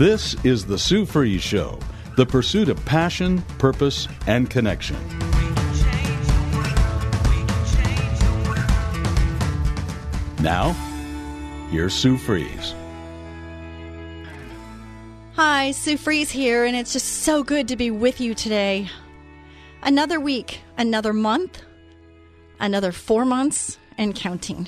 This is the Sue Fries Show, the pursuit of passion, purpose, and connection. Now, here's Sue Fries. Hi, Sue Fries here, and it's just so good to be with you today. Another week, another month, another four months, and counting.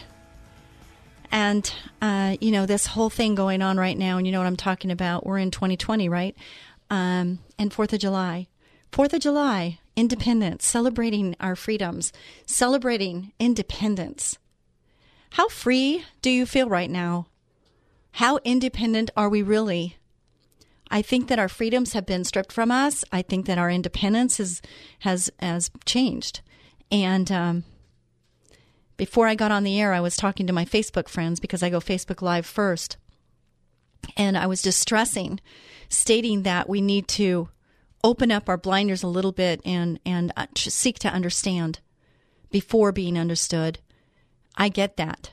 And, uh, you know, this whole thing going on right now, and you know what I'm talking about. We're in 2020, right? Um, and 4th of July. 4th of July, independence, celebrating our freedoms, celebrating independence. How free do you feel right now? How independent are we really? I think that our freedoms have been stripped from us. I think that our independence is, has has changed. And um, before I got on the air, I was talking to my Facebook friends because I go Facebook Live first. And I was distressing, stating that we need to open up our blinders a little bit and, and uh, seek to understand before being understood. I get that.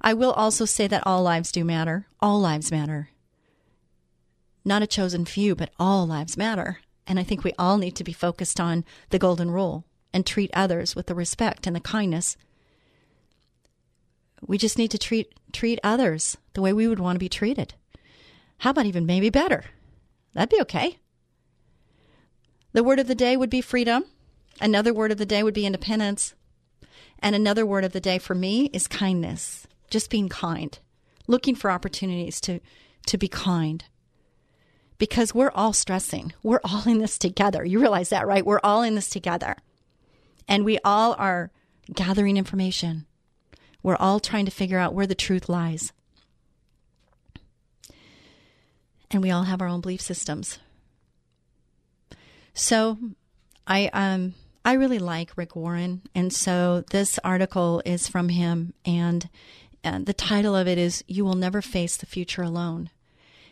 I will also say that all lives do matter. All lives matter. Not a chosen few, but all lives matter. And I think we all need to be focused on the golden rule and treat others with the respect and the kindness. We just need to treat treat others the way we would want to be treated. How about even maybe better? That'd be okay. The word of the day would be freedom. Another word of the day would be independence. And another word of the day for me is kindness. Just being kind. Looking for opportunities to to be kind. Because we're all stressing. We're all in this together. You realize that, right? We're all in this together. And we all are gathering information. We're all trying to figure out where the truth lies. And we all have our own belief systems. So I um I really like Rick Warren, and so this article is from him, and, and the title of it is "You Will Never Face the Future Alone."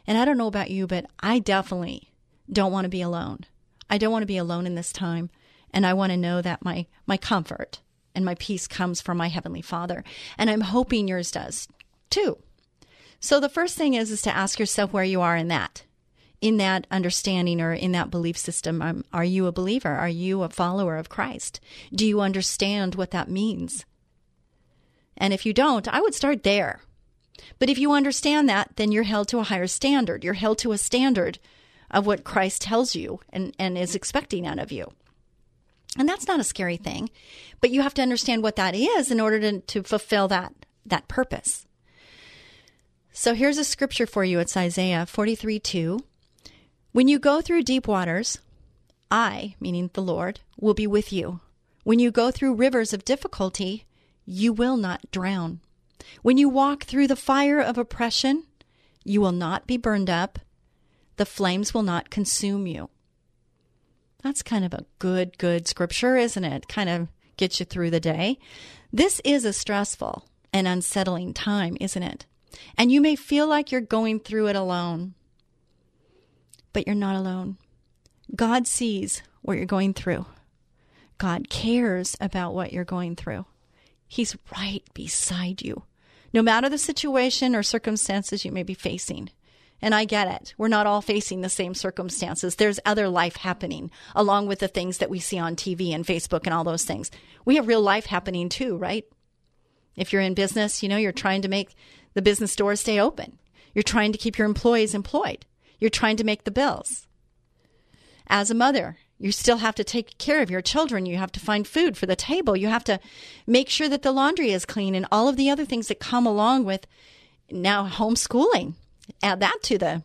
And I don't know about you, but I definitely don't want to be alone. I don't want to be alone in this time, and I want to know that my my comfort and my peace comes from my heavenly Father, and I'm hoping yours does too. So the first thing is is to ask yourself where you are in that. In that understanding or in that belief system um, are you a believer? Are you a follower of christ? Do you understand what that means? And if you don't i would start there. But if you understand that then you're held to a higher standard. You're held to a standard of what christ tells you and, and is expecting out of you and that's not a scary thing but you have to understand what that is in order to, to fulfill that that purpose so here's a scripture for you. It's Isaiah 43 2. When you go through deep waters, I, meaning the Lord, will be with you. When you go through rivers of difficulty, you will not drown. When you walk through the fire of oppression, you will not be burned up. The flames will not consume you. That's kind of a good, good scripture, isn't it? Kind of gets you through the day. This is a stressful and unsettling time, isn't it? And you may feel like you're going through it alone but you're not alone. God sees what you're going through. God cares about what you're going through. He's right beside you, no matter the situation or circumstances you may be facing. And I get it. We're not all facing the same circumstances. There's other life happening along with the things that we see on TV and Facebook and all those things. We have real life happening too, right? If you're in business, you know, you're trying to make the business doors stay open. You're trying to keep your employees employed. You're trying to make the bills. As a mother, you still have to take care of your children. You have to find food for the table. You have to make sure that the laundry is clean and all of the other things that come along with now homeschooling. Add that to the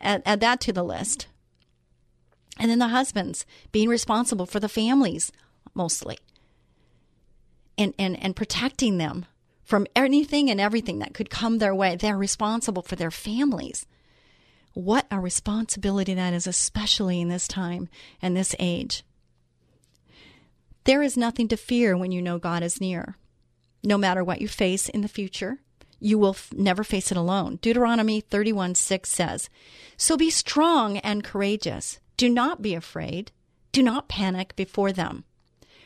add, add that to the list. And then the husbands being responsible for the families mostly. and, and, and protecting them from anything and everything that could come their way. They're responsible for their families. What a responsibility that is, especially in this time and this age. There is nothing to fear when you know God is near. No matter what you face in the future, you will f- never face it alone. Deuteronomy 31 6 says, So be strong and courageous. Do not be afraid. Do not panic before them.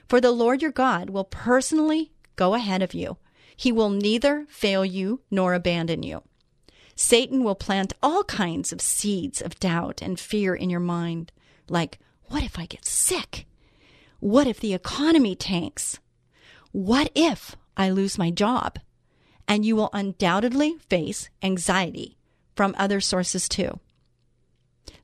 For the Lord your God will personally go ahead of you. He will neither fail you nor abandon you. Satan will plant all kinds of seeds of doubt and fear in your mind, like, what if I get sick? What if the economy tanks? What if I lose my job? And you will undoubtedly face anxiety from other sources too.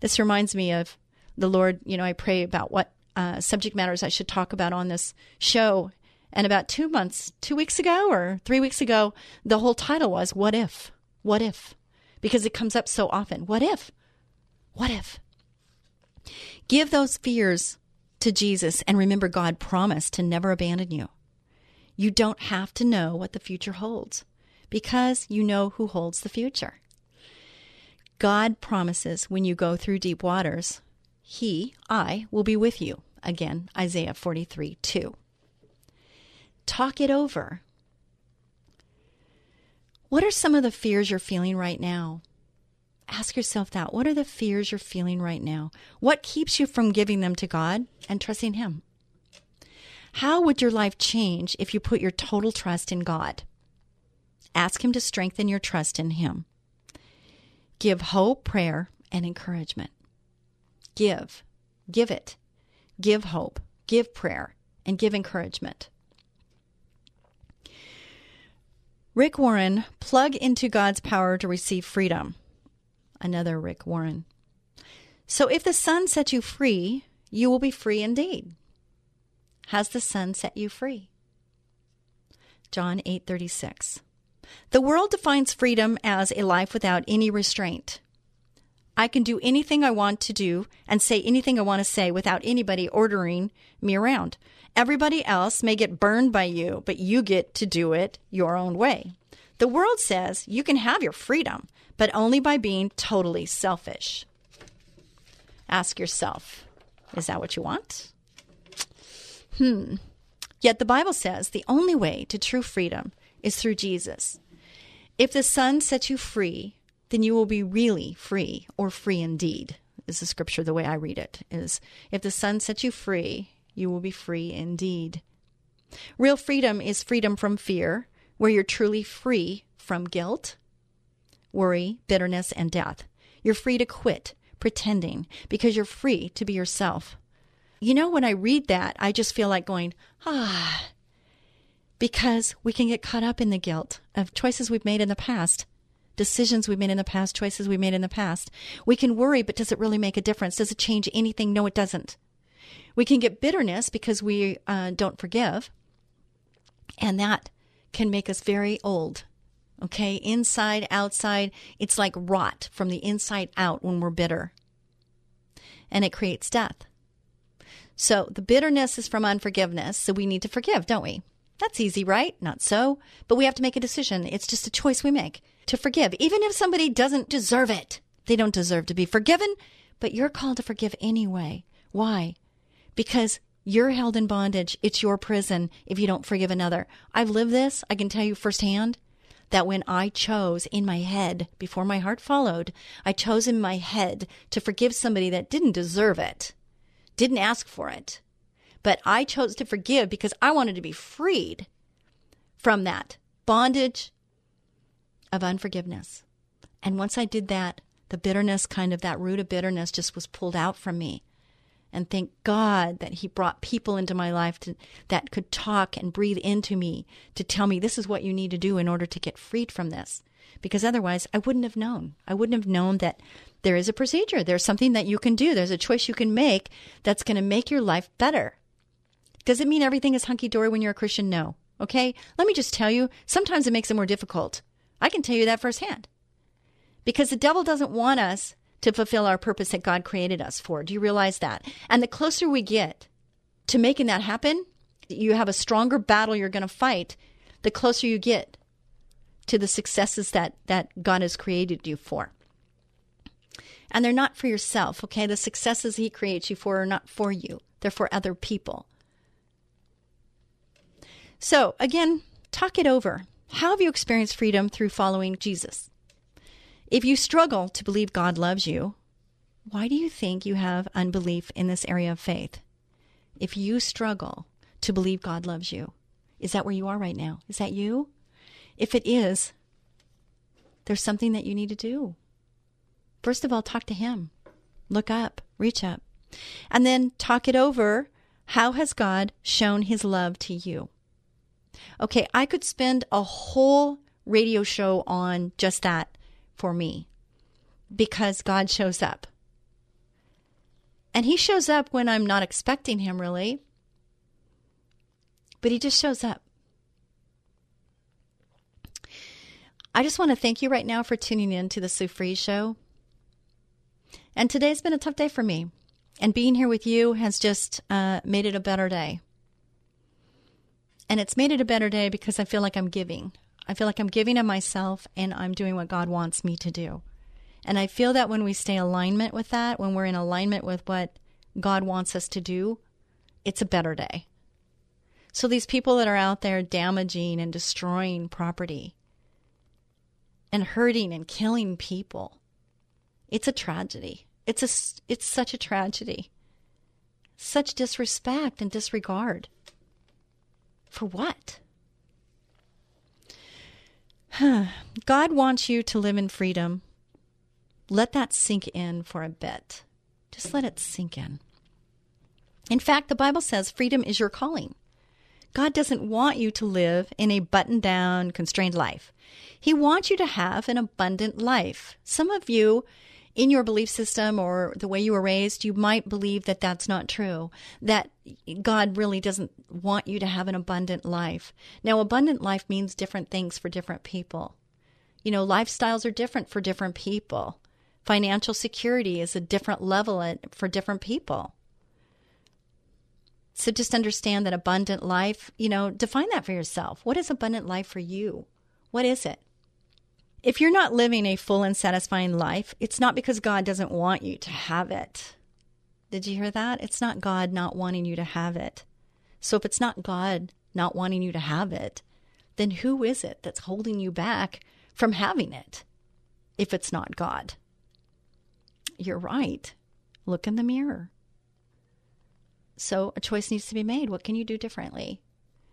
This reminds me of the Lord, you know, I pray about what uh, subject matters I should talk about on this show. And about two months, two weeks ago or three weeks ago, the whole title was What If? What If? Because it comes up so often. What if? What if? Give those fears to Jesus and remember God promised to never abandon you. You don't have to know what the future holds because you know who holds the future. God promises when you go through deep waters, He, I, will be with you. Again, Isaiah 43 2. Talk it over. What are some of the fears you're feeling right now? Ask yourself that. What are the fears you're feeling right now? What keeps you from giving them to God and trusting Him? How would your life change if you put your total trust in God? Ask Him to strengthen your trust in Him. Give hope, prayer, and encouragement. Give. Give it. Give hope. Give prayer. And give encouragement. Rick Warren, plug into God's power to receive freedom. Another Rick Warren. So if the Son sets you free, you will be free indeed. Has the Son set you free? John 8:36. The world defines freedom as a life without any restraint. I can do anything I want to do and say anything I want to say without anybody ordering me around. Everybody else may get burned by you, but you get to do it your own way. The world says you can have your freedom, but only by being totally selfish. Ask yourself, is that what you want? Hmm. Yet the Bible says the only way to true freedom is through Jesus. If the Son sets you free, then you will be really free or free indeed. Is the scripture the way I read it is if the Son sets you free, you will be free indeed. Real freedom is freedom from fear, where you're truly free from guilt, worry, bitterness, and death. You're free to quit pretending because you're free to be yourself. You know, when I read that, I just feel like going, ah, because we can get caught up in the guilt of choices we've made in the past, decisions we've made in the past, choices we made in the past. We can worry, but does it really make a difference? Does it change anything? No, it doesn't. We can get bitterness because we uh, don't forgive, and that can make us very old. Okay, inside, outside, it's like rot from the inside out when we're bitter. And it creates death. So the bitterness is from unforgiveness, so we need to forgive, don't we? That's easy, right? Not so. But we have to make a decision. It's just a choice we make to forgive, even if somebody doesn't deserve it. They don't deserve to be forgiven, but you're called to forgive anyway. Why? Because you're held in bondage. It's your prison if you don't forgive another. I've lived this. I can tell you firsthand that when I chose in my head, before my heart followed, I chose in my head to forgive somebody that didn't deserve it, didn't ask for it. But I chose to forgive because I wanted to be freed from that bondage of unforgiveness. And once I did that, the bitterness, kind of that root of bitterness, just was pulled out from me and thank God that He brought people into my life to, that could talk and breathe into me to tell me this is what you need to do in order to get freed from this. Because otherwise, I wouldn't have known. I wouldn't have known that there is a procedure. There's something that you can do. There's a choice you can make that's going to make your life better. Does it mean everything is hunky dory when you're a Christian? No. Okay? Let me just tell you, sometimes it makes it more difficult. I can tell you that firsthand. Because the devil doesn't want us to fulfill our purpose that God created us for. Do you realize that? And the closer we get to making that happen, You have a stronger battle you're going to fight the closer you get to the successes that, that God has created you for. And they're not for yourself, okay? The successes He creates you for are not for you, they're for other people. So, again, talk it over. How have you experienced freedom through following Jesus? If you struggle to believe God loves you, why do you think you have unbelief in this area of faith? If you struggle to believe God loves you, is that where you are right now? Is that you? If it is, there's something that you need to do. First of all, talk to Him. Look up, reach up. And then talk it over. How has God shown His love to you? Okay, I could spend a whole radio show on just that for me because God shows up. And He shows up when I'm not expecting Him, really. But He just shows up. I just want to thank you right now for tuning in to the Sue Fries Show. And today's been a tough day for me. And being here with you has just uh, made it a better day. And it's made it a better day because I feel like I'm giving. I feel like I'm giving of myself and I'm doing what God wants me to do. And I feel that when we stay alignment with that, when we're in alignment with what God wants us to do, it's a better day. So these people that are out there damaging and destroying property and hurting and killing people, it's a tragedy. It's a it's such a tragedy. Such disrespect and disregard. For what? God wants you to live in freedom. Let that sink in for a bit. Just let it sink in. In fact, the Bible says freedom is your calling. God doesn't want you to live in a buttoned down, constrained life. He wants you to have an abundant life. Some of you in your belief system or the way you were raised, you might believe that that's not true, that God really doesn't want you to have an abundant life. Now, abundant life means different things for different people. You know, lifestyles are different for different people. Financial security is a different level for different people. So just understand that abundant life, you know, define that for yourself. What is abundant life for you? What is it? If you're not living a full and satisfying life, it's not because God doesn't want you to have it. Did you hear that? It's not God not wanting you to have it. So if it's not God not wanting you to have it, then who is it that's holding you back from having it if it's not God? You're right. Look in the mirror. So a choice needs to be made. What can you do differently?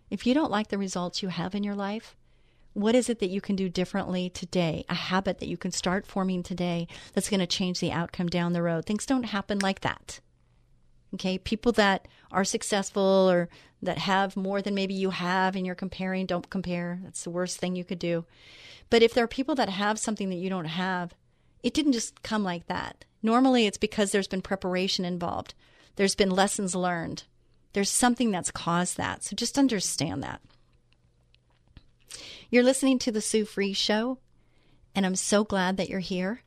If you don't like the results you have in your life, what is it that you can do differently today? A habit that you can start forming today that's going to change the outcome down the road. Things don't happen like that. Okay, people that are successful or that have more than maybe you have and you're comparing, don't compare. That's the worst thing you could do. But if there are people that have something that you don't have, it didn't just come like that. Normally, it's because there's been preparation involved, there's been lessons learned, there's something that's caused that. So just understand that. You're listening to the Sue Fries Show, and I'm so glad that you're here.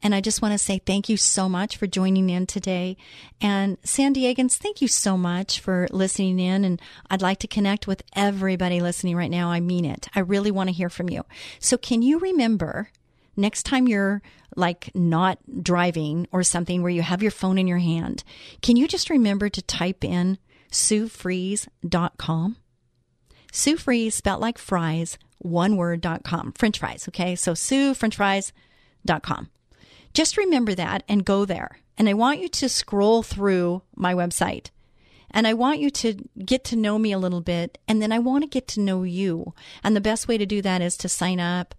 And I just want to say thank you so much for joining in today. And San Diegans, thank you so much for listening in. And I'd like to connect with everybody listening right now. I mean it. I really want to hear from you. So can you remember next time you're like not driving or something where you have your phone in your hand, can you just remember to type in SueFries.com? Sue spelled like fries, one word.com. French fries, okay? So Sue, French fries.com. Just remember that and go there. And I want you to scroll through my website. And I want you to get to know me a little bit. And then I want to get to know you. And the best way to do that is to sign up,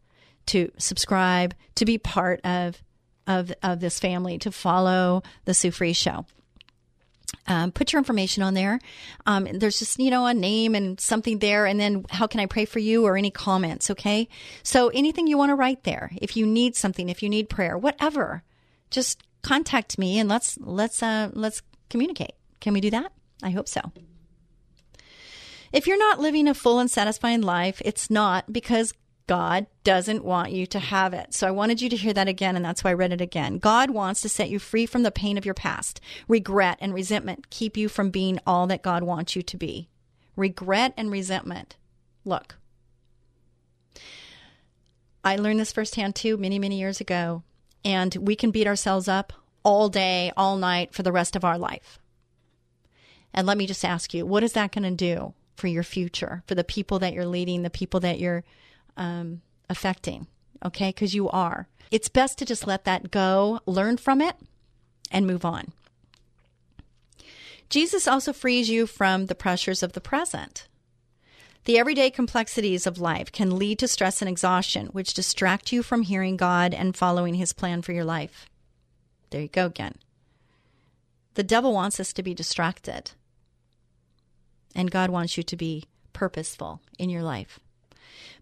to subscribe, to be part of, of, of this family, to follow the Sue Show. Um, put your information on there. Um, there's just, you know, a name and something there. And then how can I pray for you or any comments? Okay. So anything you want to write there, if you need something, if you need prayer, whatever, just contact me and let's, let's, uh, let's communicate. Can we do that? I hope so. If you're not living a full and satisfying life, it's not because God doesn't want you to have it. So I wanted you to hear that again, and that's why I read it again. God wants to set you free from the pain of your past. Regret and resentment keep you from being all that God wants you to be. regret and resentment. Look, I learned this firsthand too many, many years ago, and we can beat ourselves up all day, all night for the rest of our life. And let me just ask you, what is that going to do for your future, for the people that you're leading, the people that you're um, affecting? Okay, because you are. It's best to just let that go, learn from it, and move on. Jesus also frees you from the pressures of the present. The everyday complexities of life can lead to stress and exhaustion, which distract you from hearing God and following His plan for your life. There you go again. The devil wants us to be distracted, and God wants you to be purposeful in your life.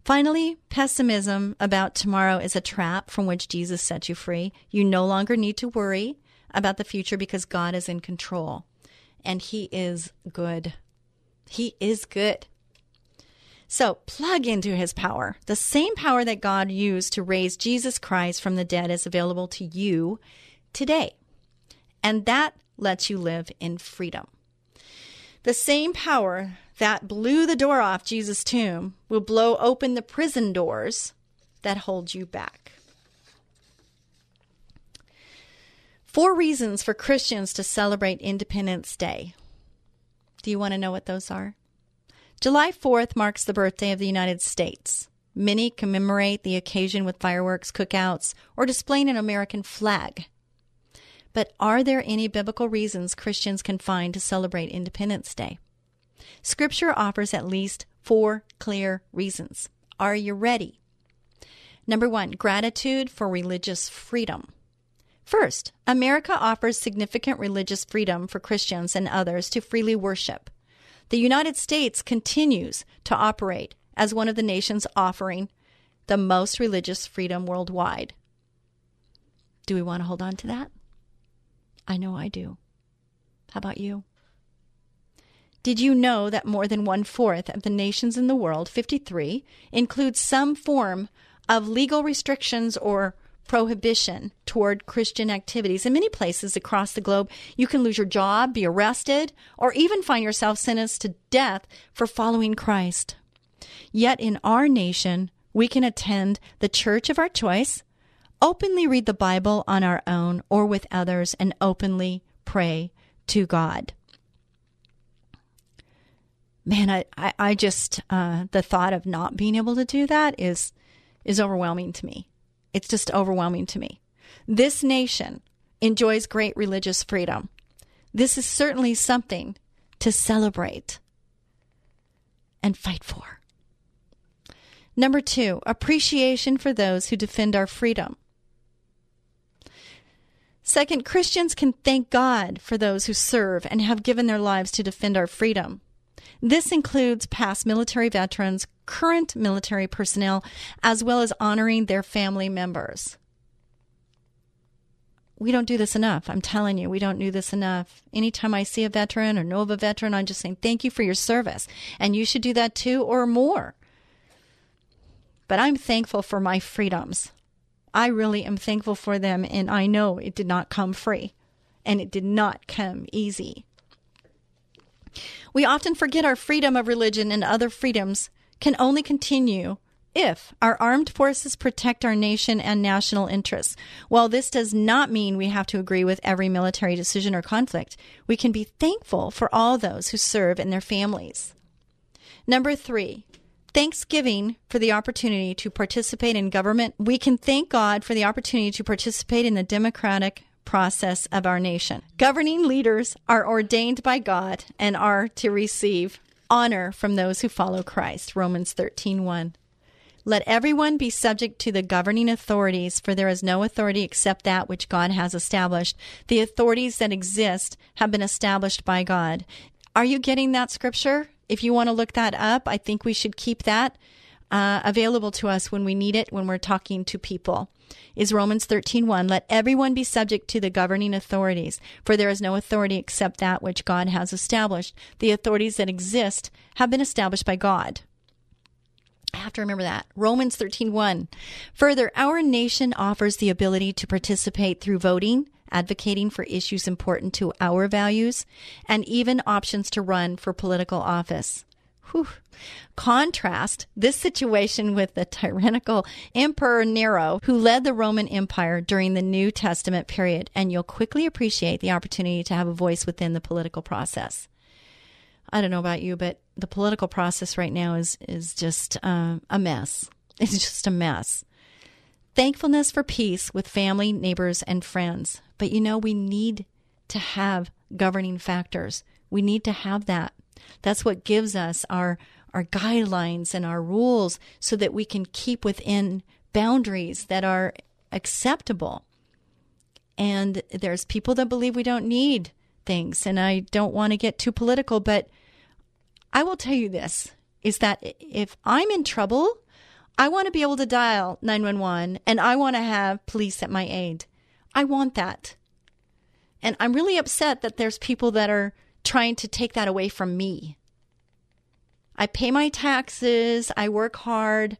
Finally, pessimism about tomorrow is a trap from which Jesus set you free. You no longer need to worry about the future because God is in control and He is good. He is good. So plug into His power. The same power that God used to raise Jesus Christ from the dead is available to you today. And that lets you live in freedom. The same power that blew the door off Jesus' tomb will blow open the prison doors that hold you back. Four reasons for Christians to celebrate Independence Day. Do you want to know what those are? July 4th marks the birthday of the United States. Many commemorate the occasion with fireworks, cookouts, or displaying an American flag. But are there any biblical reasons Christians can find to celebrate Independence Day? Scripture offers at least four clear reasons. Are you ready? Number one, gratitude for religious freedom. First, America offers significant religious freedom for Christians and others to freely worship. The United States continues to operate as one of the nations offering the most religious freedom worldwide. Do we want to hold on to that? I know I do. How about you? Did you know that more than one fourth of the nations in the world, 53, include some form of legal restrictions or prohibition toward Christian activities? In many places across the globe, you can lose your job, be arrested, or even find yourself sentenced to death for following Christ. Yet in our nation, we can attend the church of our choice, openly read the Bible on our own or with others, and openly pray to God man, I, I, I just, uh, the thought of not being able to do that is, is overwhelming to me. It's just overwhelming to me. This nation enjoys great religious freedom. This is certainly something to celebrate and fight for. Number two, appreciation for those who defend our freedom. Second, Christians can thank God for those who serve and have given their lives to defend our freedom. This includes past military veterans, current military personnel, as well as honoring their family members. We don't do this enough. I'm telling you, we don't do this enough. Anytime I see a veteran or know of a veteran, I'm just saying, thank you for your service. And you should do that too or more. But I'm thankful for my freedoms. I really am thankful for them, and I know it did not come free and it did not come easy. We often forget our freedom of religion and other freedoms can only continue if our armed forces protect our nation and national interests. While this does not mean we have to agree with every military decision or conflict, we can be thankful for all those who serve and their families. Number three, thanksgiving for the opportunity to participate in government. We can thank God for the opportunity to participate in the democratic process of our nation. Governing leaders are ordained by God and are to receive honor from those who follow Christ. Romans 13:1. Let everyone be subject to the governing authorities, for there is no authority except that which God has established. The authorities that exist have been established by God. Are you getting that scripture? If you want to look that up, I think we should keep that uh, available to us when we need it when we're talking to people is Romans 13:1 let everyone be subject to the governing authorities for there is no authority except that which God has established the authorities that exist have been established by God I have to remember that. Romans 13:1. Further, our nation offers the ability to participate through voting, advocating for issues important to our values, and even options to run for political office. Whew. Contrast this situation with the tyrannical Emperor Nero, who led the Roman Empire during the New Testament period, and you'll quickly appreciate the opportunity to have a voice within the political process. I don't know about you, but the political process right now is is just uh, a mess. It's just a mess. Thankfulness for peace with family, neighbors, and friends. But you know, we need to have governing factors. We need to have that. That's what gives us our our guidelines and our rules so that we can keep within boundaries that are acceptable. And there's people that believe we don't need things and I don't want to get too political, but I will tell you this is that if I'm in trouble, I want to be able to dial 911 and I want to have police at my aid. I want that. And I'm really upset that there's people that are trying to take that away from me. I pay my taxes, I work hard,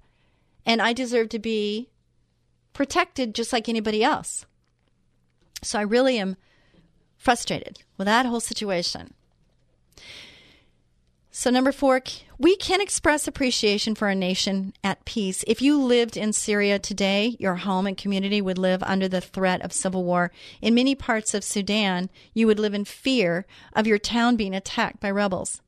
and I deserve to be protected just like anybody else. So I really am frustrated with that whole situation. So, number four, we can express appreciation for a nation at peace. If you lived in Syria today, your home and community would live under the threat of civil war. In many parts of Sudan, you would live in fear of your town being attacked by rebels.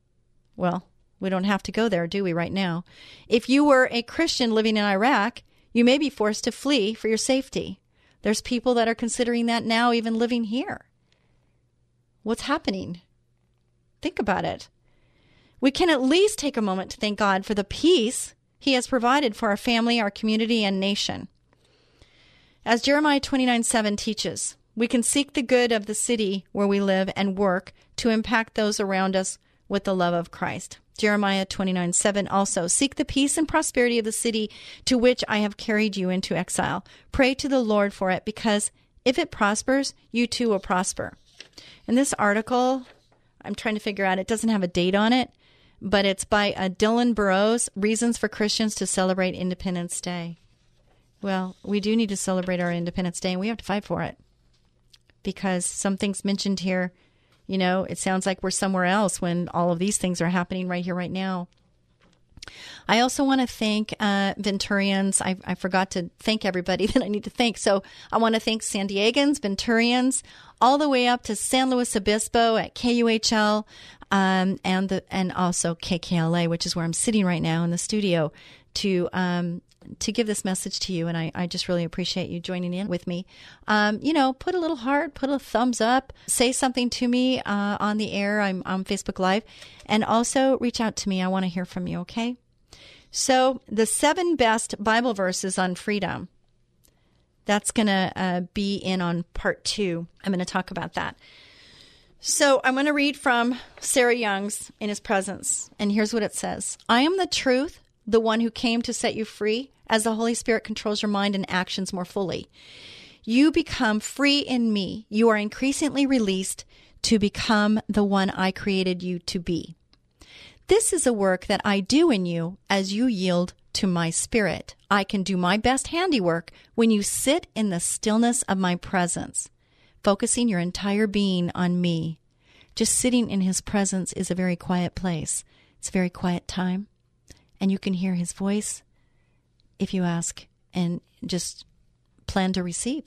Well, we don't have to go there, do we, right now? If you were a Christian living in Iraq, you may be forced to flee for your safety. There's people that are considering that now, even living here. What's happening? Think about it we can at least take a moment to thank God for the peace He has provided for our family, our community, and nation. As Jeremiah 29 7 teaches, we can seek the good of the city where we live and work to impact those around us with the love of Christ. Jeremiah 29 7 also, seek the peace and prosperity of the city to which I have carried you into exile. Pray to the Lord for it, because if it prospers, you too will prosper. In this article, I'm trying to figure out, it doesn't have a date on it, but it's by uh, Dillon Burroughs Reasons for Christians to Celebrate Independence Day. Well, we do need to celebrate our Independence Day and we have to fight for it because some things mentioned here, you know, it sounds like we're somewhere else when all of these things are happening right here, right now. I also want to thank uh, Venturians. I, I, forgot to thank everybody that I need to thank. So I want to thank San Diegans, Venturians, all the way up to San Luis Obispo at KUHL, um, and the and also KKLA, which is where I'm sitting right now in the studio to um, to give this message to you. And I, I just really appreciate you joining in with me. Um, you know, put a little heart, put a thumbs up, say something to me uh, on the air. I'm on Facebook Live, and also reach out to me. I want to hear from you. Okay. So the seven best Bible verses on freedom. That's going to uh, be in on part two. I'm going to talk about that. So I'm going to read from Sarah Young's In His Presence. And here's what it says I am the truth, the one who came to set you free, as the Holy Spirit controls your mind and actions more fully. You become free in me. You are increasingly released to become the one I created you to be. This is a work that I do in you as you yield to my spirit. I can do my best handiwork when you sit in the stillness of my presence focusing your entire being on me. Just sitting in his presence is a very quiet place. It's a very quiet time. And you can hear his voice if you ask and just plan to receive.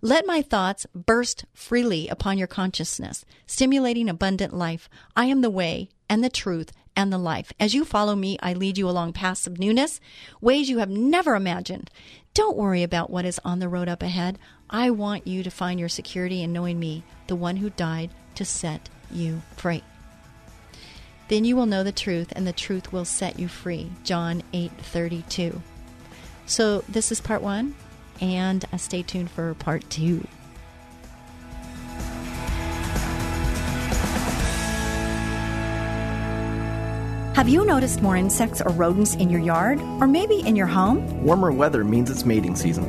Let my thoughts burst freely upon your consciousness, stimulating abundant life. I am the way and the truth and the life. As you follow me, I lead you along paths of newness, ways you have never imagined. Don't worry about what is on the road up ahead. I want you to find your security in knowing me, the one who died to set you free. Then you will know the truth, and the truth will set you free. John 8:32. So this is part one, and uh, stay tuned for part two. Have you noticed more insects or rodents in your yard, or maybe in your home? Warmer weather means it's mating season.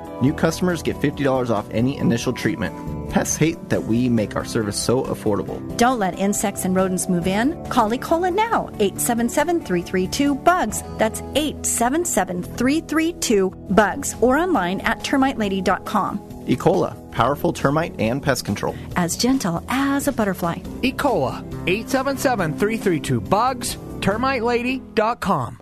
New customers get $50 off any initial treatment. Pests hate that we make our service so affordable. Don't let insects and rodents move in. Call Ecola now, 877 332 BUGS. That's 877 332 BUGS or online at termitelady.com. Ecola, powerful termite and pest control. As gentle as a butterfly. Ecola, 877 332 BUGS, termitelady.com.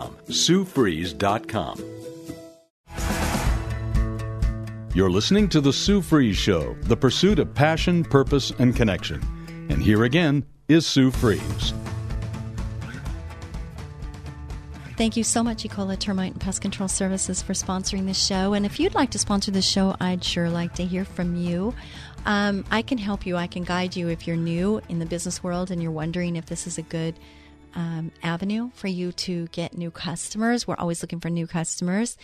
SueFries.com. You're listening to The Sue Fries Show, the pursuit of passion, purpose, and connection. And here again is Sue Fries. Thank you so much, Ecola Termite and Pest Control Services, for sponsoring this show. And if you'd like to sponsor the show, I'd sure like to hear from you. Um, I can help you. I can guide you if you're new in the business world and you're wondering if this is a good um, avenue for you to get new customers. We're always looking for new customers.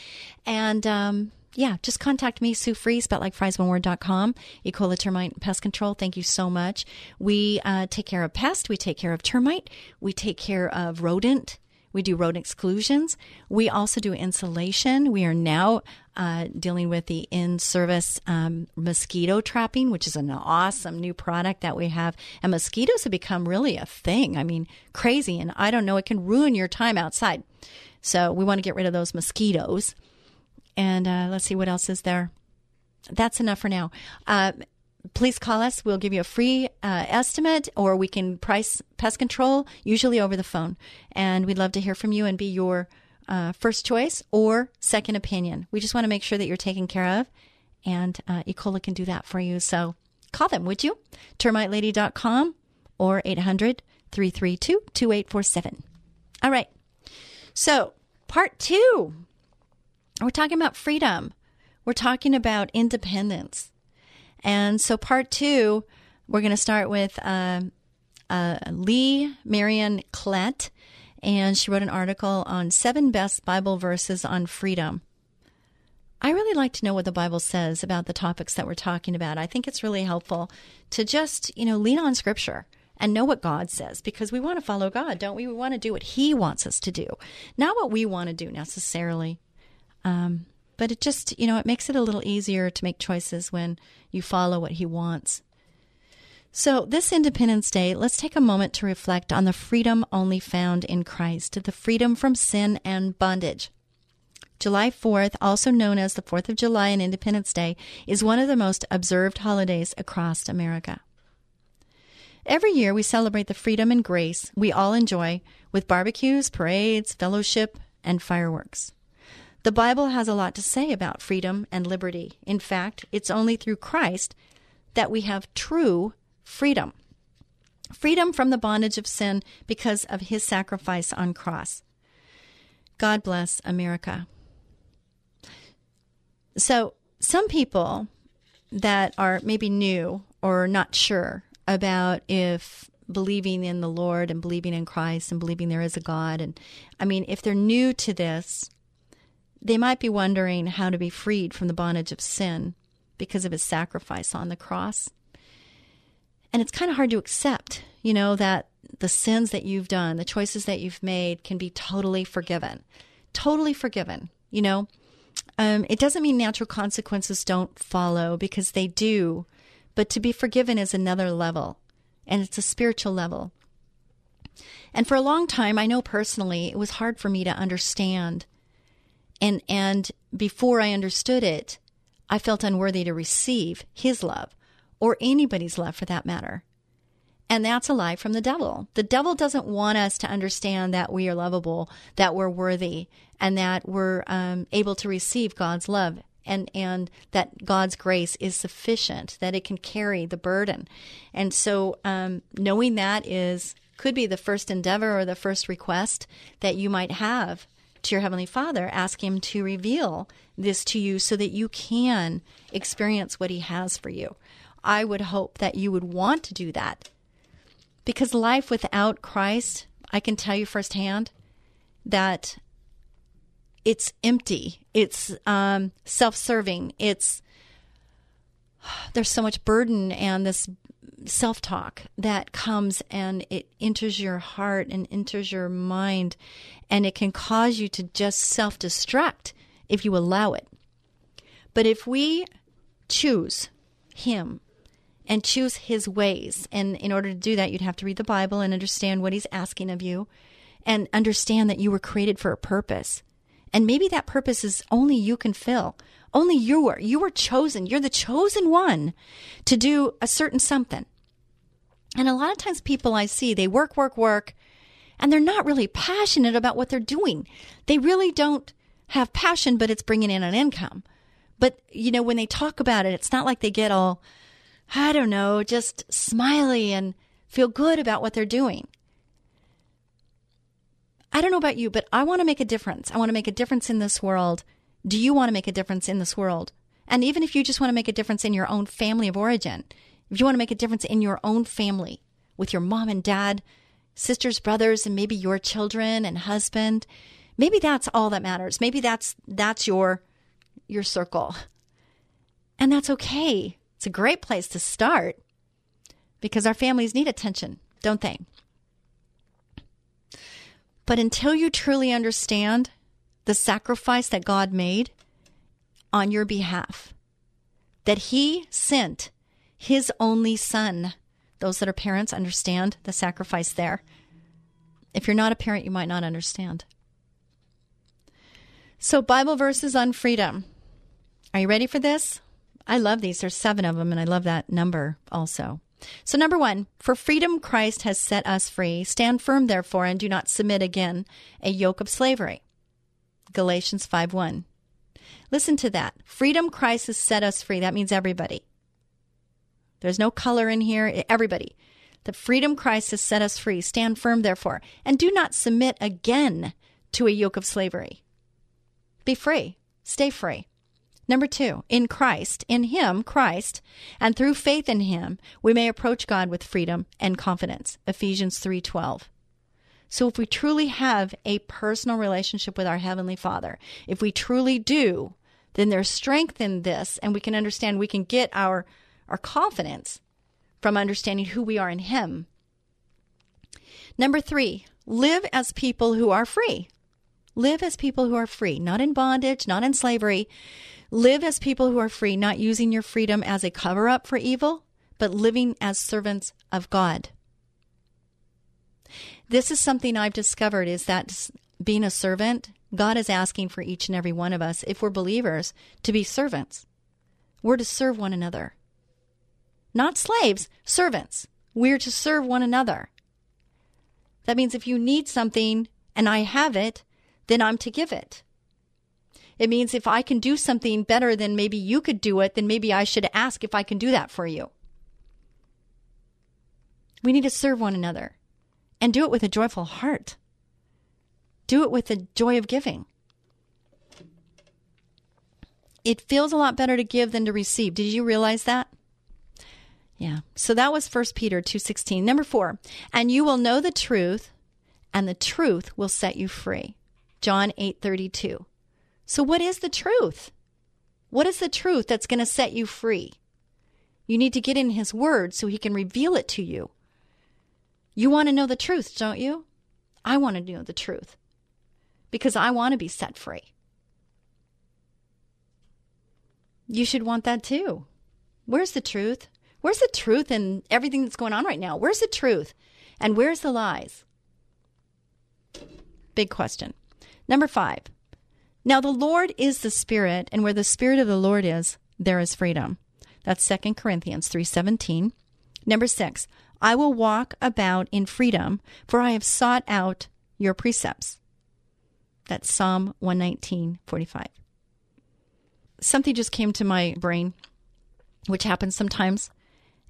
And um, yeah, just contact me, Sue Fries, spelled like fries one word.com, Ecola Termite Pest Control. Thank you so much. We uh, take care of pest, we take care of termite, we take care of rodent. We do road exclusions. We also do insulation. We are now uh, dealing with the in service um, mosquito trapping, which is an awesome new product that we have. And mosquitoes have become really a thing. I mean, crazy. And I don't know, it can ruin your time outside. So we want to get rid of those mosquitoes. And uh, let's see what else is there. That's enough for now. Uh, please call us. We'll give you a free uh, estimate or we can price pest control, usually over the phone. And we'd love to hear from you and be your uh, first choice or second opinion. We just want to make sure that you're taken care of. And uh, Ecola can do that for you. So call them, would you? Termitelady.com or 800 332 2847. All right. So, part two, we're talking about freedom. We're talking about independence. And so, part two, we're going to start with um, uh, Leah MarieAnn Klett, and she wrote an article on seven best Bible verses on freedom. I really like to know what the Bible says about the topics that we're talking about. I think it's really helpful to just, you know, lean on scripture and know what God says because we want to follow God, don't we? We want to do what He wants us to do, not what we want to do necessarily. Um, but it just, you know, it makes it a little easier to make choices when you follow what He wants. So, this Independence Day, let's take a moment to reflect on the freedom only found in Christ, the freedom from sin and bondage. July 4th, also known as the 4th of July and Independence Day, is one of the most observed holidays across America. Every year, we celebrate the freedom and grace we all enjoy with barbecues, parades, fellowship, and fireworks. The Bible has a lot to say about freedom and liberty. In fact, it's only through Christ that we have true freedom. Freedom from the bondage of sin because of his sacrifice on cross. God bless America. So, some people that are maybe new or not sure about if believing in the Lord and believing in Christ and believing there is a God, and I mean, if they're new to this, they might be wondering how to be freed from the bondage of sin because of his sacrifice on the cross. And it's kind of hard to accept, you know, that the sins that you've done, the choices that you've made can be totally forgiven. Totally forgiven, you know. Um, it doesn't mean natural consequences don't follow because they do, but to be forgiven is another level, and it's a spiritual level. And for a long time, I know personally, it was hard for me to understand And and before I understood it, I felt unworthy to receive his love or anybody's love for that matter. And that's a lie from the devil. The devil doesn't want us to understand that we are lovable, that we're worthy, and that we're um, able to receive God's love, and and that God's grace is sufficient, that it can carry the burden. And so, um, knowing that is could be the first endeavor or the first request that you might have to your heavenly Father. Ask Him to reveal this to you so that you can experience what He has for you. I would hope that you would want to do that because life without Christ, I can tell you firsthand that it's empty. It's um, self-serving. It's there's so much burden and this self-talk that comes and it enters your heart and enters your mind, and it can cause you to just self-destruct if you allow it. But if we choose Him and choose his ways. And in order to do that, you'd have to read the Bible and understand what he's asking of you and understand that you were created for a purpose. And maybe that purpose is only you can fill. Only you are. You were chosen. You're the chosen one to do a certain something. And a lot of times people I see, they work, work, work, and they're not really passionate about what they're doing. They really don't have passion, but it's bringing in an income. But, you know, when they talk about it, it's not like they get all I don't know, just smiley and feel good about what they're doing. I don't know about you, but I want to make a difference. I want to make a difference in this world. Do you want to make a difference in this world? And even if you just want to make a difference in your own family of origin, if you want to make a difference in your own family with your mom and dad, sisters, brothers, and maybe your children and husband, maybe that's all that matters. Maybe that's that's your your circle. And that's okay. It's a great place to start because our families need attention, don't they? But until you truly understand the sacrifice that God made on your behalf, that He sent His only Son, those that are parents understand the sacrifice there. If you're not a parent, you might not understand. So, Bible verses on freedom. Are you ready for this? I love these. There's seven of them, and I love that number also. So, number one, for freedom Christ has set us free. Stand firm, therefore, and do not submit again a yoke of slavery. Galatians 5 1. Listen to that. Freedom Christ has set us free. That means everybody. There's no color in here. Everybody. The freedom Christ has set us free. Stand firm, therefore, and do not submit again to a yoke of slavery. Be free. Stay free. Number two, in Christ, in Him, Christ, and through faith in Him, we may approach God with freedom and confidence. Ephesians 3:12. So if we truly have a personal relationship with our heavenly Father, if we truly do, then there's strength in this and we can understand we can get our our confidence from understanding who we are in Him. Number 3, live as people who are free. Live as people who are free, not in bondage, not in slavery, Live as people who are free, not using your freedom as a cover up for evil, but living as servants of God. This is something I've discovered is that being a servant, God is asking for each and every one of us, if we're believers, to be servants. We're to serve one another. Not slaves, servants. We're to serve one another. That means if you need something and I have it, then I'm to give it. It means if I can do something better than maybe you could do it, then maybe I should ask if I can do that for you. We need to serve one another and do it with a joyful heart. Do it with the joy of giving. It feels a lot better to give than to receive. Did you realize that? Yeah. So that was 1 Peter 2:16. Number 4. And you will know the truth, and the truth will set you free. John 8:32. So, what is the truth? What is the truth that's going to set you free? You need to get in His Word so He can reveal it to you. You want to know the truth, don't you? I want to know the truth because I want to be set free. You should want that too. Where's the truth? Where's the truth in everything that's going on right now? Where's the truth? And where's the lies? Big question. Number five, Now the Lord is the Spirit, and where the Spirit of the Lord is, there is freedom. That's 2 Corinthians 3:17. Number 6. I will walk about in freedom, for I have sought out your precepts. That's Psalm 119:45. Something just came to my brain, which happens sometimes,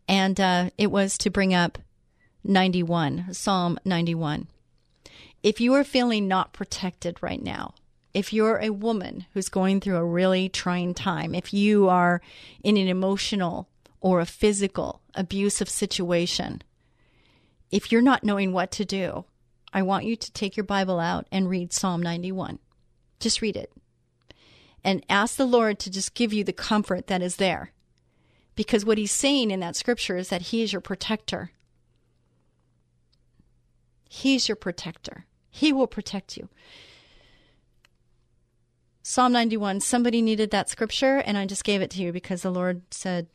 and uh, it was to bring up 91, Psalm 91. If you are feeling not protected right now, if you're a woman who's going through a really trying time, if you are in an emotional or a physical abusive situation, if you're not knowing what to do, I want you to take your Bible out and read Psalm 91. Just read it. And ask the Lord to just give you the comfort that is there. Because what he's saying in that scripture is that he is your protector. He's your protector. He will protect you. Psalm 91, somebody needed that scripture, and I just gave it to you because the Lord said,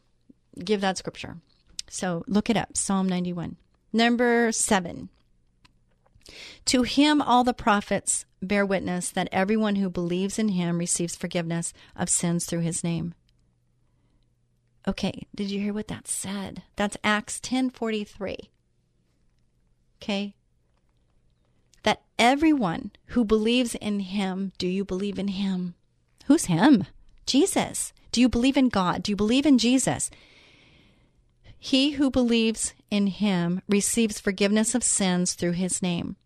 give that scripture. So look it up, Psalm 91. Number seven. To him, all the prophets bear witness that everyone who believes in him receives forgiveness of sins through his name. Okay, did you hear what that said? That's Acts 10:43. Okay? That everyone who believes in him, do you believe in him? Who's him? Jesus. Do you believe in God? Do you believe in Jesus? He who believes in him receives forgiveness of sins through his name.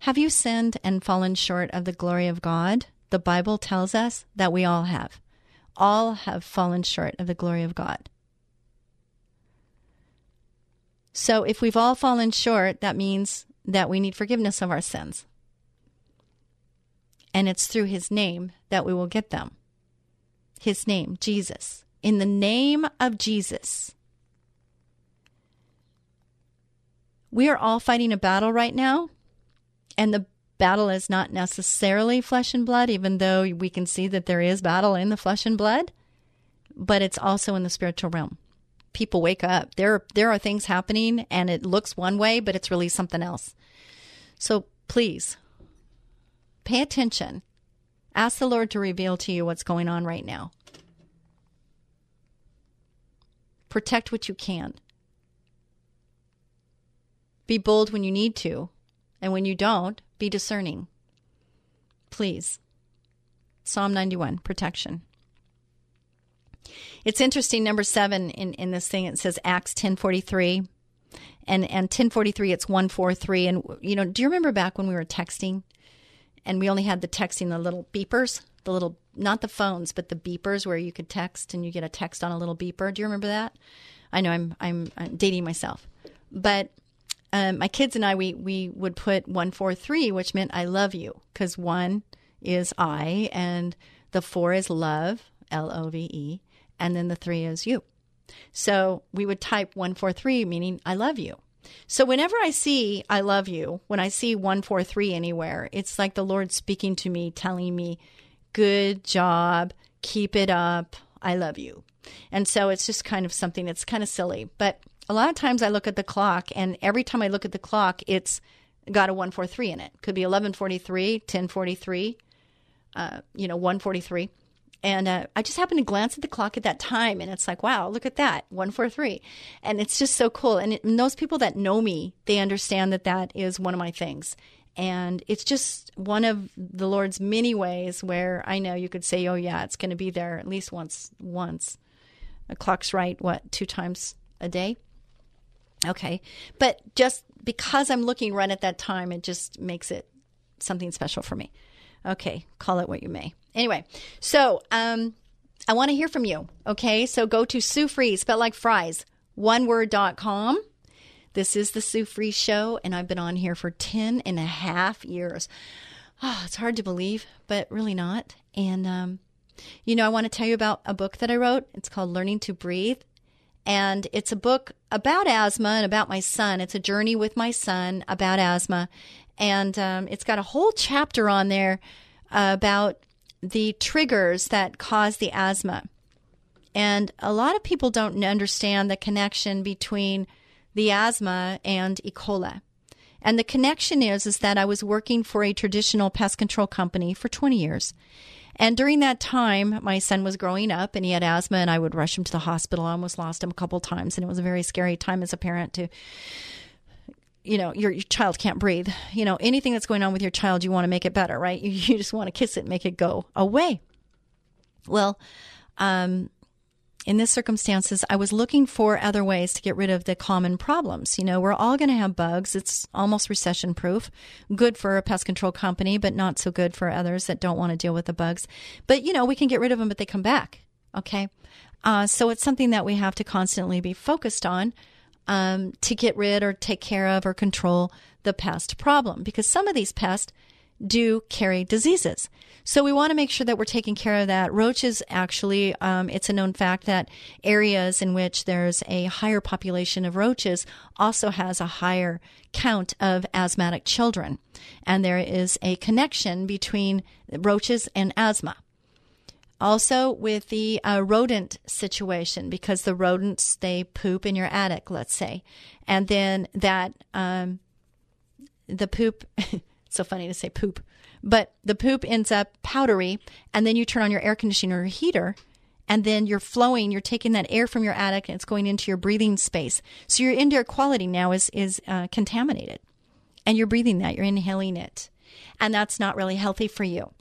Have you sinned and fallen short of the glory of God? The Bible tells us that we all have all have fallen short of the glory of God. So if we've all fallen short, that means that we need forgiveness of our sins. And it's through his name that we will get them. His name, Jesus. In the name of Jesus. We are all fighting a battle right now, and the battle is not necessarily flesh and blood, even though we can see that there is battle in the flesh and blood, but it's also in the spiritual realm. People wake up. There, there are things happening, and it looks one way, but it's really something else. So please pay attention. Ask the Lord to reveal to you what's going on right now. Protect what you can. Be bold when you need to, and when you don't, be discerning. Please. Psalm 91, protection. It's interesting, number seven in, in this thing, it says Acts 1043. And, and 1043, it's 143. And, you know, do you remember back when we were texting and we only had the texting, the little beepers, the little, not the phones, but the beepers where you could text and you get a text on a little beeper. Do you remember that? I know I'm, I'm, I'm dating myself. But um, my kids and I, we, we would put 143, which meant I love you, because one is I, and the four is love, L O V E, and then the three is you. So we would type 143, meaning I love you. So whenever I see I love you, when I see 143 anywhere, it's like the Lord speaking to me, telling me, good job, keep it up, I love you. And so it's just kind of something that's kind of silly. But a lot of times I look at the clock, and every time I look at the clock, it's got a 143 in it. Could be 1143, 1043, uh, you know, 143. And uh, I just happened to glance at the clock at that time, and it's like, wow, look at that, 143. And it's just so cool. And, it, and those people that know me, they understand that that is one of my things. And it's just one of the Lord's many ways where I know you could say, oh, yeah, it's going to be there at least once. Once. The clock's right, what, two times a day? Okay. But just because I'm looking right at that time, it just makes it something special for me. Okay. Call it what you may. Anyway, so um, I want to hear from you. Okay. So go to Sue Fries, spelled like fries, oneword.com. This is the Sue Fries Show, and I've been on here for 10 and a half years. Oh, it's hard to believe, but really not. And, um, you know, I want to tell you about a book that I wrote. It's called Learning to Breathe. And it's a book about asthma and about my son. It's a journey with my son about asthma. And um, it's got a whole chapter on there about the triggers that cause the asthma. And a lot of people don't understand the connection between the asthma and E. coli. And the connection is is that I was working for a traditional pest control company for 20 years. And during that time, my son was growing up and he had asthma, and I would rush him to the hospital. I almost lost him a couple times, and it was a very scary time as a parent to you know your, your child can't breathe you know anything that's going on with your child you want to make it better right you, you just want to kiss it make it go away well um, in this circumstances i was looking for other ways to get rid of the common problems. You know we're all going to have bugs. It's almost recession proof good for a pest control company but not so good for others that don't want to deal with the bugs. But you know we can get rid of them but they come back okay? Uh, so it's something that we have to constantly be focused on um, to get rid or take care of or control the pest problem. Because some of these pests do carry diseases. So we want to make sure that we're taking care of that. Roaches actually, um, it's a known fact that areas in which there's a higher population of roaches also has a higher count of asthmatic children. And there is a connection between roaches and asthma. Also, with the uh, rodent situation, because the rodents they poop in your attic, let's say, and then that um, the poop. so funny to say poop, but the poop ends up powdery, and then you turn on your air conditioner or heater, and then you're flowing. You're taking that air from your attic, and it's going into your breathing space. So your indoor quality now is is uh, contaminated, and you're breathing that. You're inhaling it, and that's not really healthy for you.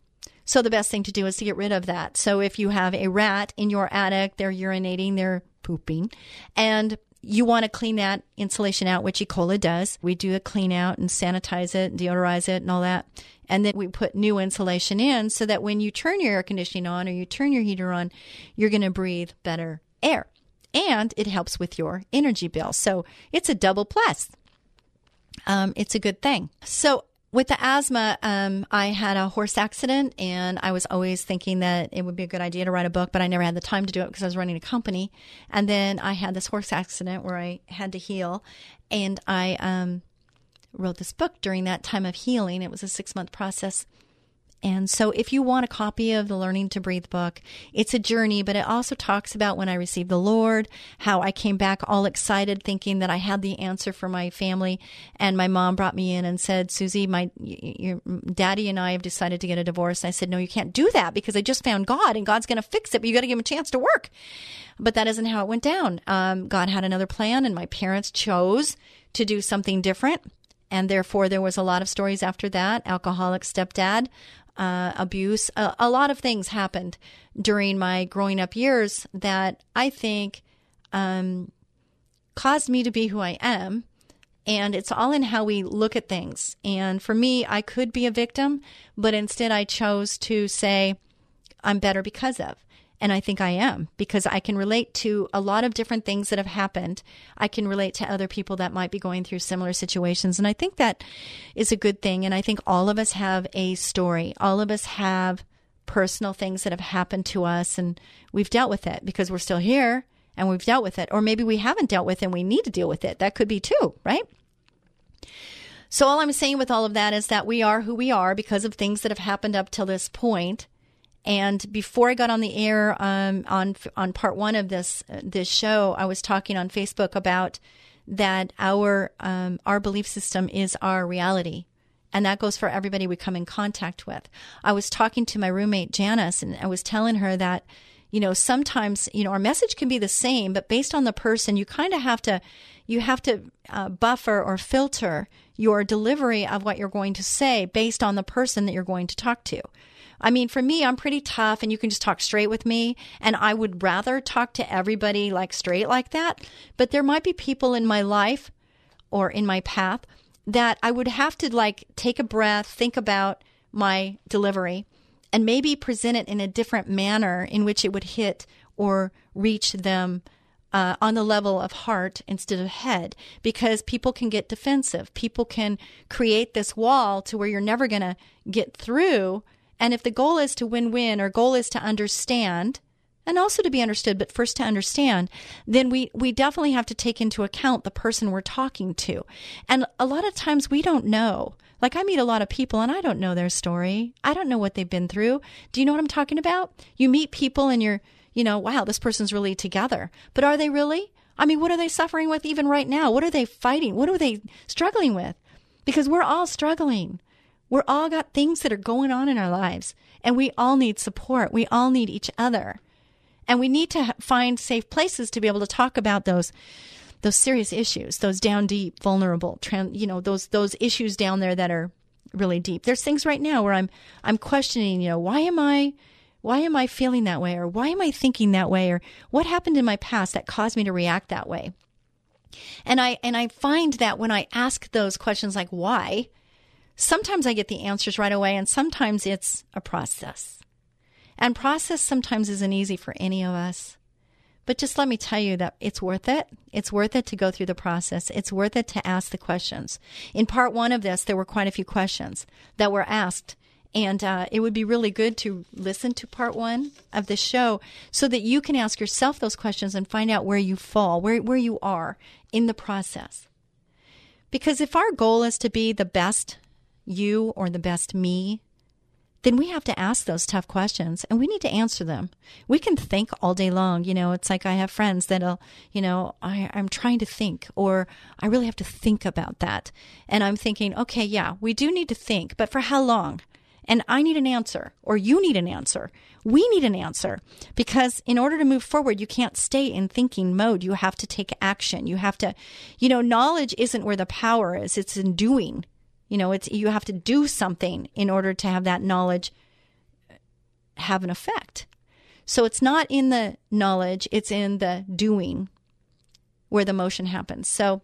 So the best thing to do is to get rid of that. So if you have a rat in your attic, they're urinating, they're pooping, and you want to clean that insulation out, which E. does. We do a clean out and sanitize it, and deodorize it, and all that. And then we put new insulation in so that when you turn your air conditioning on or you turn your heater on, you're going to breathe better air. And it helps with your energy bill. So it's a double plus. Um, it's a good thing. So with the asthma, um, I had a horse accident, and I was always thinking that it would be a good idea to write a book, but I never had the time to do it because I was running a company. And then I had this horse accident where I had to heal, and I um, wrote this book during that time of healing. It was a six month process. And so, if you want a copy of the Learning to Breathe book, it's a journey, but it also talks about when I received the Lord, how I came back all excited, thinking that I had the answer for my family. And my mom brought me in and said, Susie, my your daddy and I have decided to get a divorce. And I said, No, you can't do that because I just found God and God's going to fix it, but you got to give him a chance to work. But that isn't how it went down. Um, God had another plan, and my parents chose to do something different and therefore there was a lot of stories after that alcoholic stepdad uh, abuse. A, a, lot of things happened during my growing up years that I think um, caused me to be who I am. And it's all in how we look at things. And for me, I could be a victim, but instead I chose to say, I'm better because of. And I think I am because I can relate to a lot of different things that have happened. I can relate to other people that might be going through similar situations. And I think that is a good thing. And I think all of us have a story. All of us have personal things that have happened to us and we've dealt with it because we're still here and we've dealt with it. Or maybe we haven't dealt with it and we need to deal with it. That could be too, right? So all I'm saying with all of that is that we are who we are because of things that have happened up till this point and before I got on the air um, on on part one of this this show, I was talking on Facebook about that our um, our belief system is our reality, and that goes for everybody we come in contact with. I was talking to my roommate Janice, and I was telling her that you know sometimes you know our message can be the same, but based on the person, you kind of have to you have to uh, buffer or filter your delivery of what you're going to say based on the person that you're going to talk to. I mean, for me, I'm pretty tough and you can just talk straight with me. And I would rather talk to everybody like straight like that. But there might be people in my life or in my path that I would have to like take a breath, think about my delivery, and maybe present it in a different manner in which it would hit or reach them uh, on the level of heart instead of head because people can get defensive. People can create this wall to where you're never going to get through and if the goal is to win win or goal is to understand, and also to be understood, but first to understand, then we, we definitely have to take into account the person we're talking to. And a lot of times we don't know. Like I meet a lot of people and I don't know their story. I don't know what they've been through. Do you know what I'm talking about? You meet people and you're, you know, wow, this person's really together. But are they really? I mean, what are they suffering with even right now? What are they fighting? What are they struggling with? because we're all struggling. We're all got things that are going on in our lives and we all need support. We all need each other. And we need to find safe places to be able to talk about those those serious issues, those down deep, vulnerable, trans, you know, those those issues down there that are really deep. There's things right now where I'm I'm questioning, you know, why am I why am I feeling that way or why am I thinking that way or what happened in my past that caused me to react that way? And I and I find that when I ask those questions like why, sometimes I get the answers right away and sometimes it's a process. And process sometimes isn't easy for any of us. But just let me tell you that it's worth it. It's worth it to go through the process. It's worth it to ask the questions. In part one of this, there were quite a few questions that were asked. And uh, it would be really good to listen to part one of the show so that you can ask yourself those questions and find out where you fall, where, where you are in the process. Because if our goal is to be the best you or the best me, then we have to ask those tough questions and we need to answer them. We can think all day long. You know, it's like I have friends that'll, you know, I, I'm trying to think or I really have to think about that. And I'm thinking, okay, yeah, we do need to think, but for how long? And I need an answer or you need an answer. We need an answer because in order to move forward, you can't stay in thinking mode. You have to take action. You have to, you know, knowledge isn't where the power is. It's in doing. You know, it's you have to do something in order to have that knowledge have an effect. So it's not in the knowledge, it's in the doing where the motion happens. So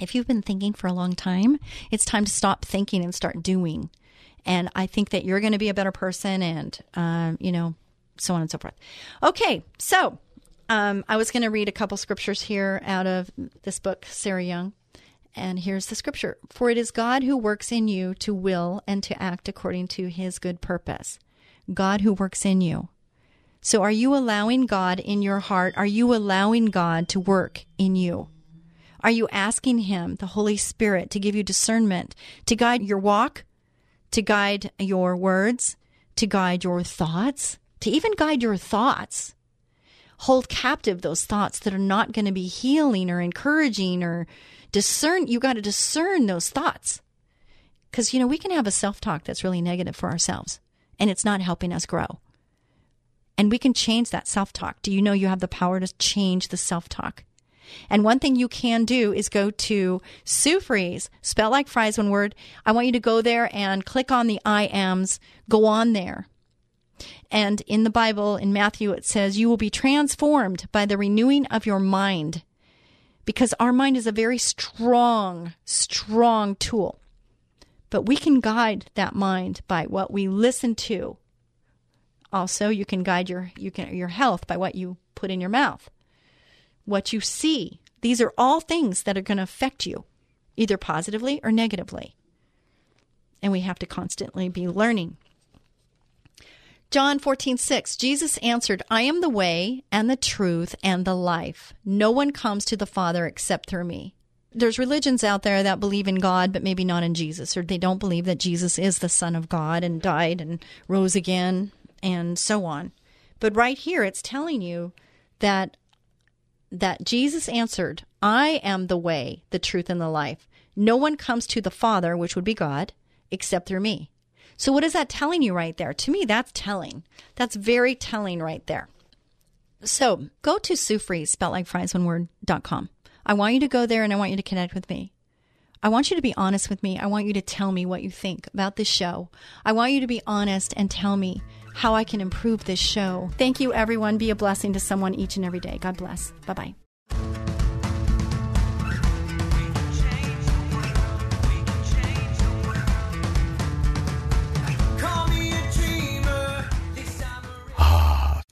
if you've been thinking for a long time, it's time to stop thinking and start doing. And I think that you're going to be a better person and, um, you know, so on and so forth. Okay, so um, I was going to read a couple scriptures here out of this book, Sarah Young. And here's the scripture For it is God who works in you to will and to act according to his good purpose. God who works in you. So are you allowing God in your heart? Are you allowing God to work in you? Are you asking Him, the Holy Spirit, to give you discernment, to guide your walk, to guide your words, to guide your thoughts, to even guide your thoughts? Hold captive those thoughts that are not going to be healing or encouraging or discern, you got to discern those thoughts. Because, you know, we can have a self talk that's really negative for ourselves and it's not helping us grow. And we can change that self talk. Do you know you have the power to change the self talk? And one thing you can do is go to Sue Fries, spell like fries, one word. I want you to go there and click on the I ams, go on there. And in the Bible, in Matthew, it says, You will be transformed by the renewing of your mind because our mind is a very strong, strong tool. But we can guide that mind by what we listen to. Also, you can guide your you can your health by what you put in your mouth. What you see. These are all things that are going to affect you either positively or negatively. And we have to constantly be learning. John 14, 6, Jesus answered, I am the way and the truth and the life. No one comes to the Father except through me. There's religions out there that believe in God, but maybe not in Jesus, or they don't believe that Jesus is the Son of God and died and rose again and so on. But right here, it's telling you that that Jesus answered, I am the way, the truth, and the life. No one comes to the Father, which would be God, except through me. So, what is that telling you right there? To me, that's telling. That's very telling right there. So, go to Sue Fries, spelled like fries, one dot com. I want you to go there and I want you to connect with me. I want you to be honest with me. I want you to tell me what you think about this show. I want you to be honest and tell me how I can improve this show. Thank you, everyone. Be a blessing to someone each and every day. God bless. Bye bye.